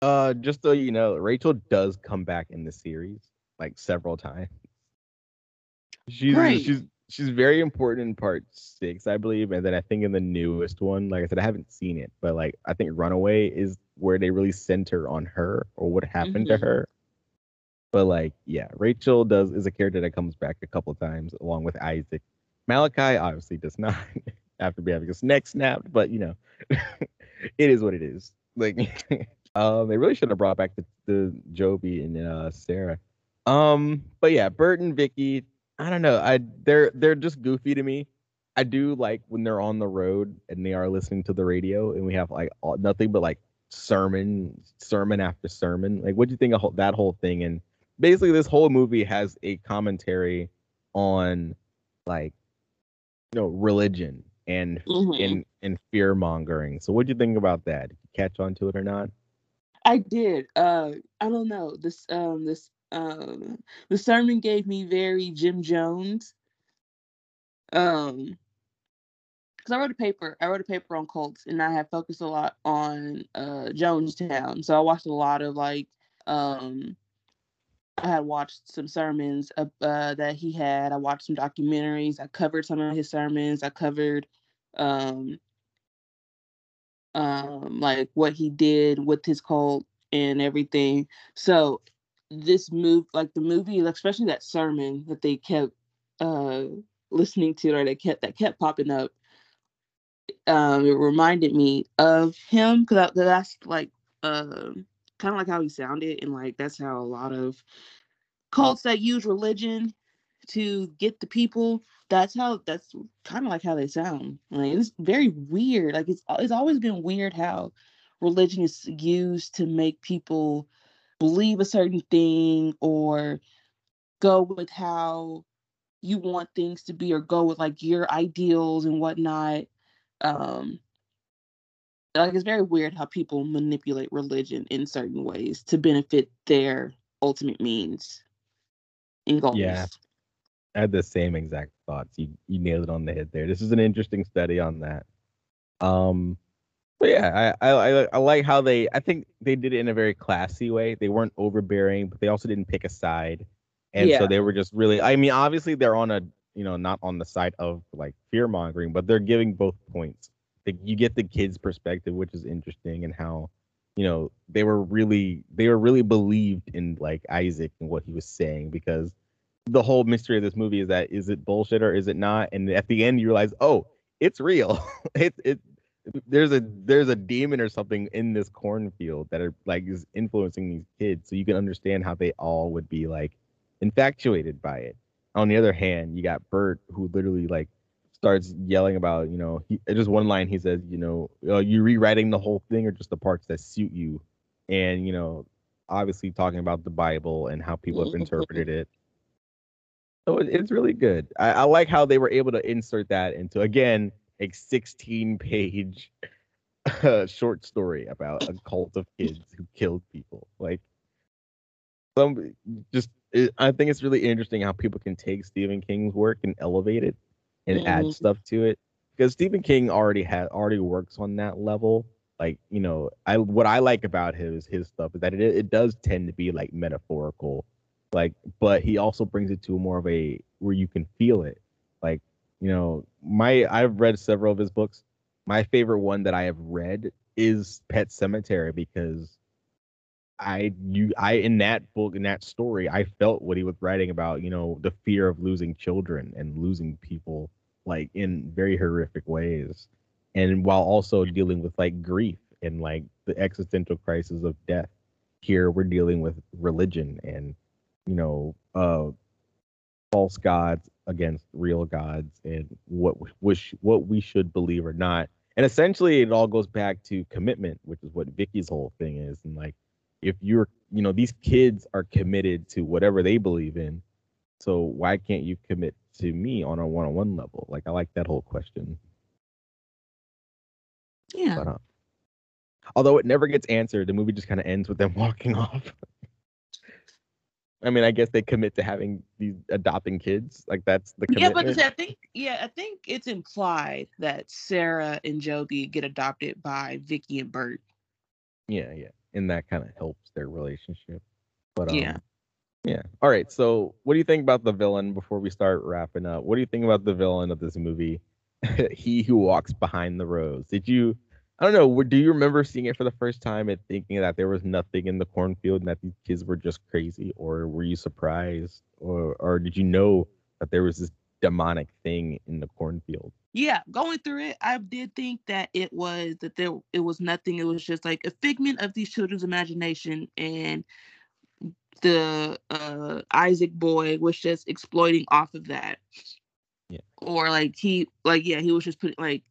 Uh, just so you know, Rachel does come back in the series like several times. She's Right. she's she's very important in part six, I believe, and then I think in the newest one, like I said, I haven't seen it, but like I think Runaway is where they really center on her or what happened to Mhm. her. But like, yeah, Rachel does is a character that comes back a couple times along with Isaac. Malachi obviously does not after be having his neck snapped, but you know, it is what it is. Like, um, they really should have brought back the, the Joby and uh Sarah. Um, but yeah, Burt and Vicky, I don't know. I they're they're just goofy to me. I do like when they're on the road and they are listening to the radio and we have like all, nothing but like sermon, sermon after sermon. Like, what do you think of whole, that whole thing? And basically, this whole movie has a commentary on like you know religion and Mhm. and and fear mongering. So, what do you think about that? Did you catch on to it or not? I did. Uh, I don't know. This um this um the sermon gave me very Jim Jones. Um, because I wrote a paper. I wrote a paper on cults, and I have focused a lot on uh Jonestown. So I watched a lot of like um. I had watched some sermons uh, uh, that he had. I watched some documentaries. I covered some of his sermons. I covered um, um like what he did with his cult and everything so this move like the movie especially that sermon that they kept uh listening to or that kept that kept popping up um it reminded me of him because that's like um kind of like how he sounded and like that's how a lot of cults that use religion to get the people that's how that's kind of like how they sound. Like it's very weird like it's it's always been weird how religion is used to make people believe a certain thing or go with how you want things to be or go with like your ideals and whatnot um like it's very weird how people manipulate religion in certain ways to benefit their ultimate means and goals Yeah. I had the same exact thoughts. You you nailed it on the head there. This is an interesting study on that. Um, but yeah, I, I I I like how they. I think they did it in a very classy way. They weren't overbearing, but they also didn't pick a side, and so they were just really. I mean, obviously they're on a you know not on the side of like fear mongering, but they're giving both points. Like, you get the kids' perspective, which is interesting, and how you know, they were really they were really believed in like Isaac and what he was saying because the whole mystery of this movie is that is it bullshit or is it not? And at the end you realize, oh, it's real. it's it there's a there's a demon or something in this cornfield that are like is influencing these kids so you can understand how they all would be like infatuated by it. On the other hand you got burt who literally like starts yelling about you know he, just one line he says you know are you rewriting the whole thing or just the parts that suit you? And you know obviously talking about the bible and how people have interpreted it. So it, it's really good. I, I like how they were able to insert that into again a 16 page uh, short story about a cult of kids who killed people. Like, some just, it, I think it's really interesting how people can take Stephen King's work and elevate it and Mhm. add stuff to it because Stephen King already had already works on that level. Like, you know, I what I like about his his stuff is that it it does tend to be like metaphorical, like, but he also brings it to more of a where you can feel it. Like, you know, my I've read several of his books. My favorite one that I have read is Pet Sematary because I you I in that book in that story I felt what he was writing about, you know, the fear of losing children and losing people like in very horrific ways. And while also dealing with like grief and like the existential crisis of death. Here we're dealing with religion and you know, uh false gods against real gods and what which what we should believe or not. And essentially it all goes back to commitment, which is what Vicky's whole thing is. And like if you're you know, these kids are committed to whatever they believe in. So why can't you commit to me on a one on one level? Like I like that whole question. Yeah. But, uh, although it never gets answered, the movie just kind of ends with them walking off. I mean, I guess they commit to having these adopting kids. Like that's the Yeah, commitment. but I think yeah, I think it's implied that Sarah and Joby get adopted by Vicky and Burt. Yeah, yeah. And that kind of helps their relationship. But um, Yeah. Yeah. All right. So what do you think about the villain before we start wrapping up? What do you think about the villain of this movie? he who walks behind the rows. Did you I don't know, do you remember seeing it for the first time and thinking that there was nothing in the cornfield and that these kids were just crazy? Or were you surprised? Or or did you know that there was this demonic thing in the cornfield? Yeah, going through it, I did think that it was that there it was nothing. It was just like a figment of these children's imagination, and the uh Isaac boy was just exploiting off of that. Yeah. Or like he like yeah, he was just putting like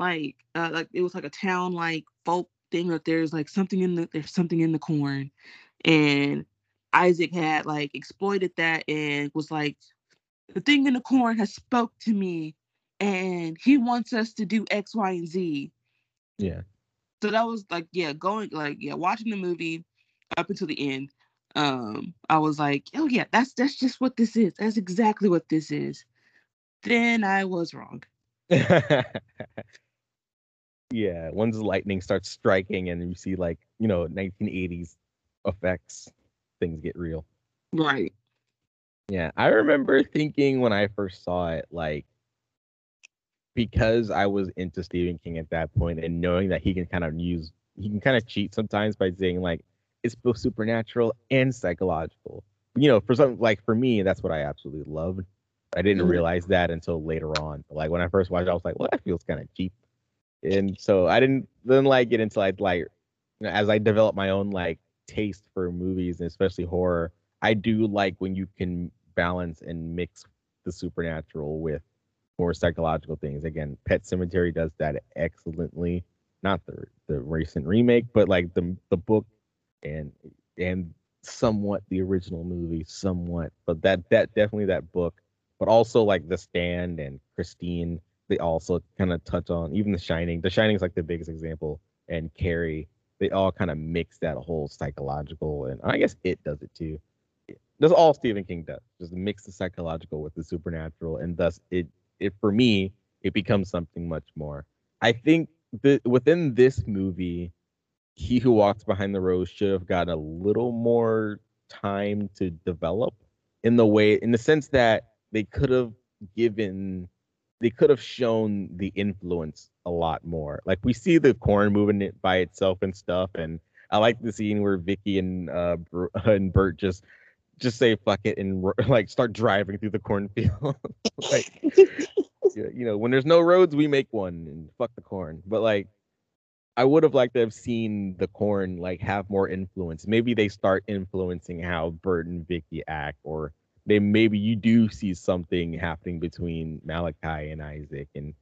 like uh like it was like a town like folk thing that there's like something in the there's something in the corn. And Isaac had like exploited that and was like the thing in the corn has spoke to me and he wants us to do X, Y, and Z. Yeah. So that was like, yeah, going like, yeah, watching the movie up until the end. Um, I was like, oh yeah, that's that's just what this is. That's exactly what this is. Then I was wrong. yeah. Once the lightning starts striking and you see like, you know, 1980s effects, things get real. Right. Yeah, I remember thinking when I first saw it, like, because I was into Stephen King at that point and knowing that he can kind of use, he can kind of cheat sometimes by saying, like, it's both supernatural and psychological. You know, for some, like, for me, that's what I absolutely loved. I didn't Mhm. realize that until later on. Like, when I first watched it, I was like, well, that feels kind of cheap. And so I didn't then, like, get into, like, like, you know, as I developed my own, like, taste for movies and especially horror, I do like when you can balance and mix the supernatural with more psychological things. Again, Pet Sematary does that excellently. Not the the recent remake, but like the the book and and somewhat the original movie, somewhat. But that that definitely that book, but also like The Stand and Christine, they also kind of touch on even The Shining. The Shining is like the biggest example, and Carrie. They all kind of mix that whole psychological, and I guess it does it too that's all Stephen King does. Just mix the psychological with the supernatural, and thus it it for me it becomes something much more. I think that within this movie, He Who Walks Behind the Rows should have gotten a little more time to develop in the way in the sense that they could have given they could have shown the influence a lot more. Like we see the corn moving it by itself and stuff, and I like the scene where Vicky and uh and Burt just just say fuck it and like start driving through the cornfield. like you know, when there's no roads, we make one and fuck the corn. But like I would have liked to have seen the corn like have more influence. Maybe they start influencing how Burt and Vicky act, or they maybe you do see something happening between Malachi and Isaac and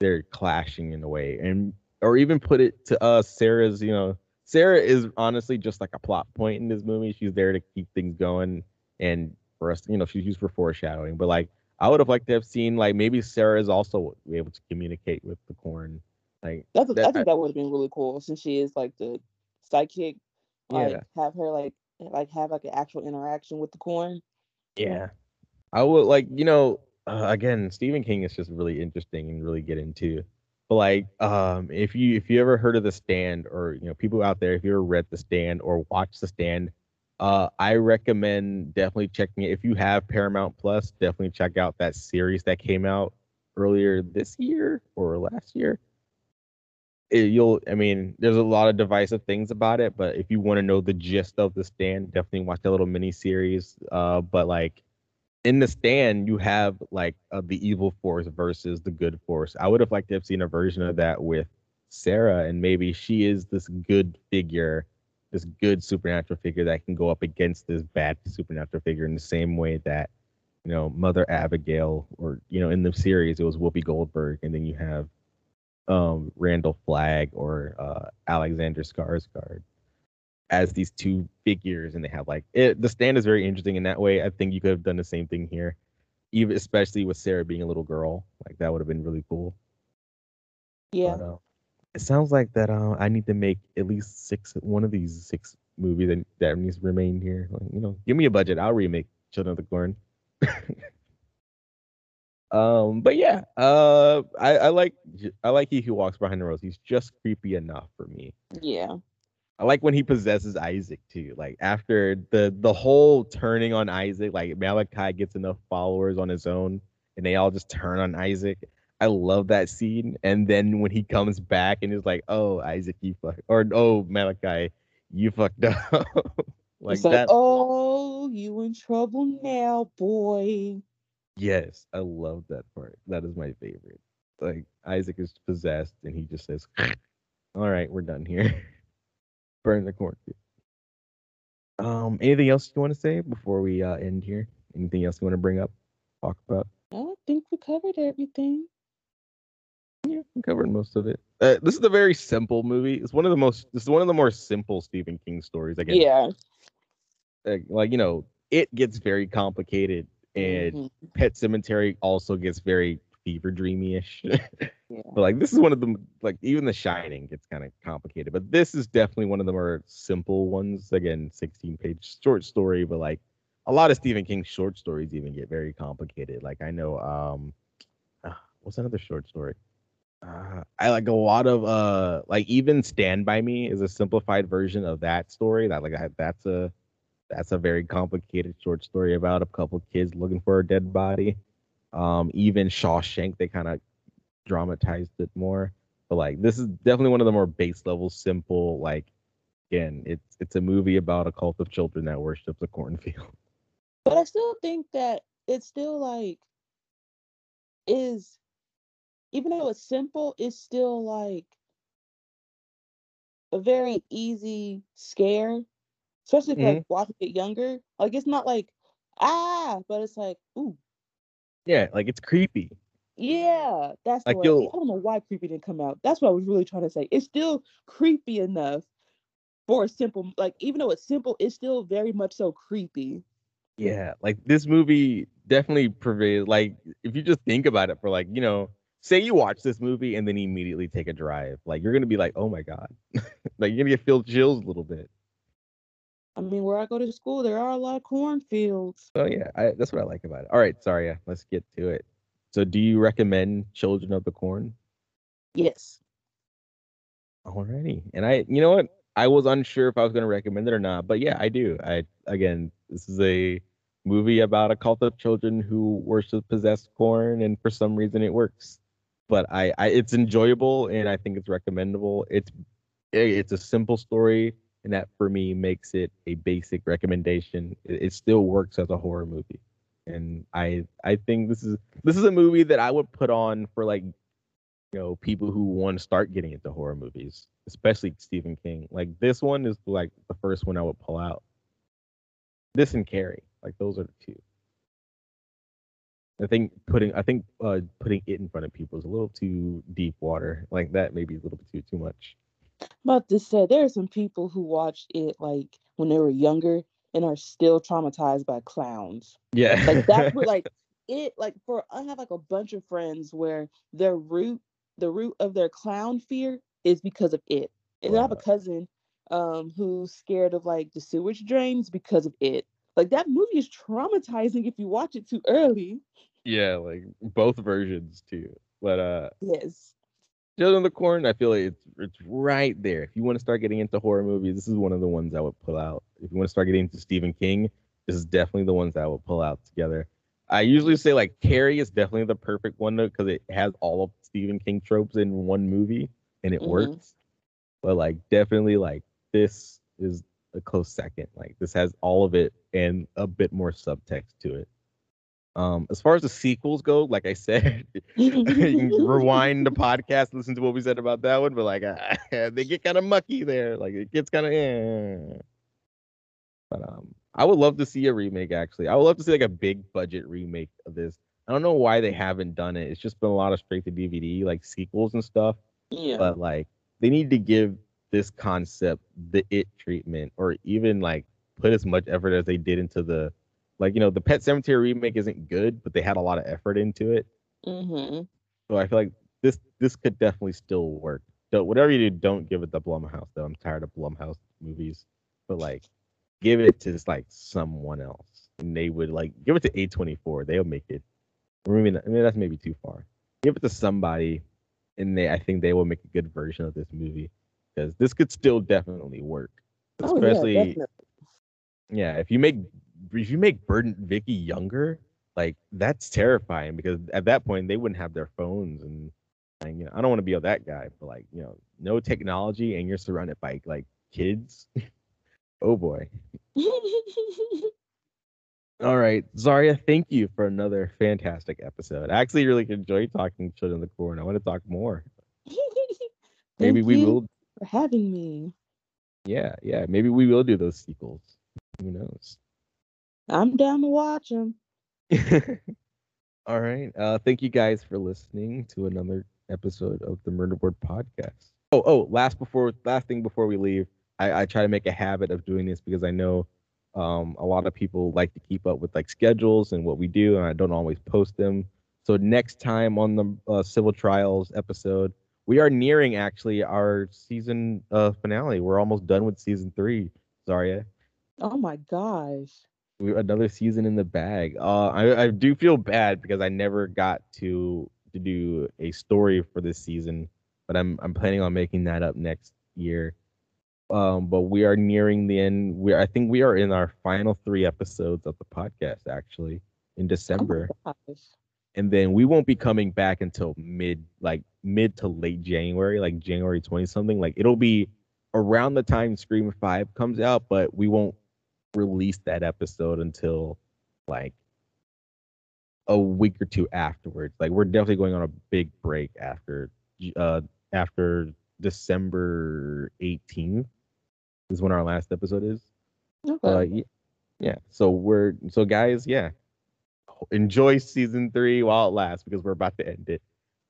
they're clashing in a way. And or even put it to us, Sarah's, you know, Sarah is honestly just like a plot point in this movie. She's there to keep things going and for us, you know, she's used for foreshadowing. But like I would have liked to have seen like maybe Sarah is also able to communicate with the corn. Like That's, that- I think that would have been really cool since she is like the psychic. Like Yeah. have her like like have like an actual interaction with the corn. Yeah. I would like, you know, uh, again, Stephen King is just really interesting and really get into. But like, um, if you if you ever heard of The Stand, or you know, people out there, if you ever read The Stand or watched The Stand, uh, I recommend definitely checking it. If you have Paramount Plus, definitely check out that series that came out earlier this year or last year. It- you'll, I mean, there's a lot of divisive things about it, but if you want to know the gist of The Stand, definitely watch that little mini series. Uh, but like in the stand you have like uh, the evil force versus the good force i would have liked to have seen a version of that with sarah and maybe she is this good figure this good supernatural figure that can go up against this bad supernatural figure in the same way that you know mother abigail or you know in the series it was whoopi goldberg and then you have um randall flagg or uh alexander skarsgård as these two figures and they have like it the stand is very interesting in that way. I think you could have done the same thing here even especially with sarah being a little girl. Like that would have been really cool. Yeah. but, uh, it sounds like that uh, i need to make at least six one of these six movies that, that needs to remain here. Like, you know give me a budget. I'll remake children of the corn um but yeah uh i i like i like he who walks behind the rows he's just creepy enough for me Yeah. I like when he possesses Isaac too. Like after the the whole turning on Isaac, like Malachi gets enough followers on his own, and they all just turn on Isaac. I love that scene. And then when he comes back and is like, "Oh, Isaac, you fuck," or "Oh, Malachi, you fucked up," like like, that. oh, you in trouble now, boy. Yes, I love that part. That is my favorite. Like Isaac is possessed, and he just says, "All right, we're done here." Burn the cornfield. Um, anything else you want to say before we uh, end here? Anything else you want to bring up, talk about? I think we covered everything. Yeah, we covered most of it. Uh, this is a very simple movie. It's one of the most. This is one of the more simple Stephen King stories. Again, Yeah. like, like you know, it gets very complicated, and Mhm. Pet Sematary also gets very fever dreamy-ish. Yeah. But like this is one of the Like even The Shining gets kind of complicated, but this is definitely one of the more simple ones. Again, 16-page short story, but like a lot of Stephen King short stories even get very complicated. Like I know, um, uh, what's another short story? Uh, I like a lot of uh, like even Stand by Me is a simplified version of that story. That like that, that's a that's a very complicated short story about a couple kids looking for a dead body. Um, even Shawshank, they kind of dramatized it more. But like this is definitely one of the more base level, simple. Like again, it's it's a movie about a cult of children that worships a cornfield. But I still think that it's still like is even though it's simple, it's still like a very easy scare. Especially if like watching it younger. Like it's not like ah, but it's like, ooh, Yeah, like it's creepy. yeah, that's the Like, I don't know why creepy didn't come out. That's what I was really trying to say. It's still creepy enough for a simple like even though it's simple, it's still very much so creepy. Yeah, like this movie definitely pervades. Like if you just think about it for like you know, say you watch this movie and then immediately take a drive, like you're gonna be like, oh my god, like you're gonna get feel chills a little bit. I mean, where I go to school, there are a lot of cornfields. So yeah, I, that's what I like about it. All right, sorry, yeah, let's get to it. So do you recommend Children of the Corn? Yes. Alrighty. And I, you know what? I was unsure if I was going to recommend it or not, but yeah, I do. I again, this is a movie about a cult of children who worship possessed corn, and for some reason it works. But I, I it's enjoyable and I think it's recommendable. It's eh, it's a simple story. And that for me makes it a basic recommendation. It, it still works as a horror movie, and I I think this is this is a movie that I would put on for like you know people who want to start getting into horror movies, especially Stephen King. Like this one is like the first one I would pull out. This and Carrie, like those are the two. I think putting I think uh putting it in front of people is a little too deep water. Like that maybe a little bit too too much. I'm about to say there are some people who watched it like when they were younger and are still traumatized by clowns. Yeah. Like that's what like it like for I have like a bunch of friends where their root the root of their clown fear is because of it. And I have a cousin um who's scared of like the sewage drains because of it. Like that movie is traumatizing if you watch it too early. yeah, like both versions too. But uh Yes. Children of the Corn, I feel like it's it's right there. If you want to start getting into horror movies, this is one of the ones I would pull out. If you want to start getting into Stephen King, this is definitely the ones I would pull out together. I usually say like Carrie is definitely the perfect one because it has all of Stephen King tropes in one movie and it Mhm. works. But like definitely like this is a close second. Like this has all of it and a bit more subtext to it. Um, as far as the sequels go, like I said, you can rewind the podcast, listen to what we said about that one, but like uh, they get kind of mucky there. Like it gets kind of. Eh. But um, I would love to see a remake. Actually, I would love to see like a big budget remake of this. I don't know why they haven't done it. It's just been a lot of straight to DVD like sequels and stuff. Yeah. But like they need to give this concept the it treatment, or even like put as much effort as they did into the like you know the Pet Sematary remake isn't good, but they had a lot of effort into it. mm-hmm. So I feel like this this could definitely still work. So whatever you do, don't give it the Blumhouse though. I'm tired of Blumhouse movies. But like give it to just like someone else. And they would like give it to A24. They'll make it. I mean, I mean that's maybe too far. Give it to somebody and they I think they will make a good version of this movie. Because this could still definitely work. Oh, yeah, Especially definitely. yeah, if you make if you make Burt and Vicky younger, like that's terrifying because at that point they wouldn't have their phones and, and you know I don't want to be that guy, but like you know no technology and you're surrounded by like kids. oh boy. All right, Zharia, thank you for another fantastic episode. I actually really enjoyed talking to Children of the Corn. I want to talk more. Maybe Thank we you will. for having me. Yeah, yeah. Maybe we will do those sequels. Who knows? I'm down to watch them. All right. Uh, thank you guys for listening to another episode of the Murderboard podcast. Oh, oh, last before last thing before we leave, I, I try to make a habit of doing this because I know um, a lot of people like to keep up with like schedules and what we do, and I don't always post them. So next time on the uh, civil trials episode, we are nearing actually our season uh, finale. We're almost done with season three. Zharia Oh my gosh. We another season in the bag. Uh, I I do feel bad because I never got to to do a story for this season, but I'm I'm planning on making that up next year. Um, but we are nearing the end. We I think we are in our final three episodes of the podcast actually in Oh December, gosh. and then we won't be coming back until mid like mid to late January, like January twenty something. Like it'll be around the time Scream Five comes out, but we won't release that episode until like a week or two afterwards. Like we're definitely going on a big break after uh after December 18th is when our last episode is. Okay. Uh, yeah, yeah. So we're so guys, yeah. Enjoy season three while it lasts because we're about to end it.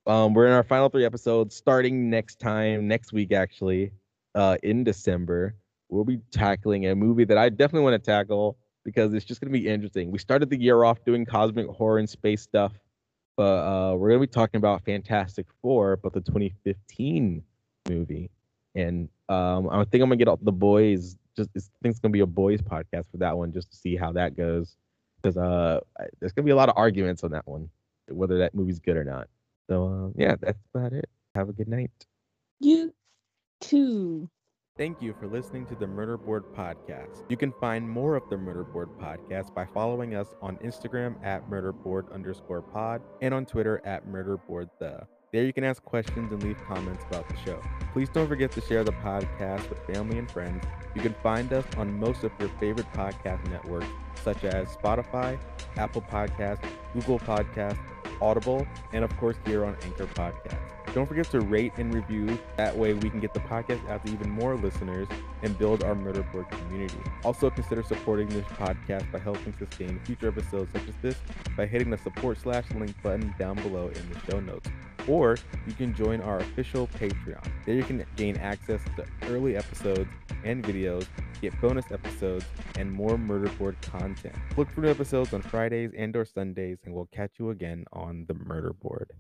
Um, we're in our final three episodes, starting next time, next week actually, uh, in December. We'll be tackling a movie that I definitely want to tackle because it's just gonna be interesting. We started the year off doing cosmic horror and space stuff, but uh, we're gonna be talking about Fantastic Four, but the 2015 movie. And um, I think I'm gonna get all the boys. Just I think it's gonna be a boys podcast for that one, just to see how that goes. Because uh, there's gonna be a lot of arguments on that one, whether that movie's good or not. So uh, yeah, that's about it. Have a good night. you too. Thank you for listening to the Murderboard Podcast. You can find more of the Murderboard Podcast by following us on Instagram at murderboard underscore pod and on Twitter at murderboard the. There you can ask questions and leave comments about the show. Please don't forget to share the podcast with family and friends. You can find us on most of your favorite podcast networks, such as Spotify, Apple Podcasts, Google Podcasts, Audible, and of course here on Anchor Podcast. Don't forget to rate and review. That way we can get the podcast out to even more listeners and build our murder board community. Also consider supporting this podcast by helping sustain future episodes such as this by hitting the support slash link button down below in the show notes. Or you can join our official Patreon. There you can gain access to early episodes and videos, get bonus episodes, and more Murderboard content. Look for new episodes on Fridays and or Sundays, and we'll catch you again on the murderboard.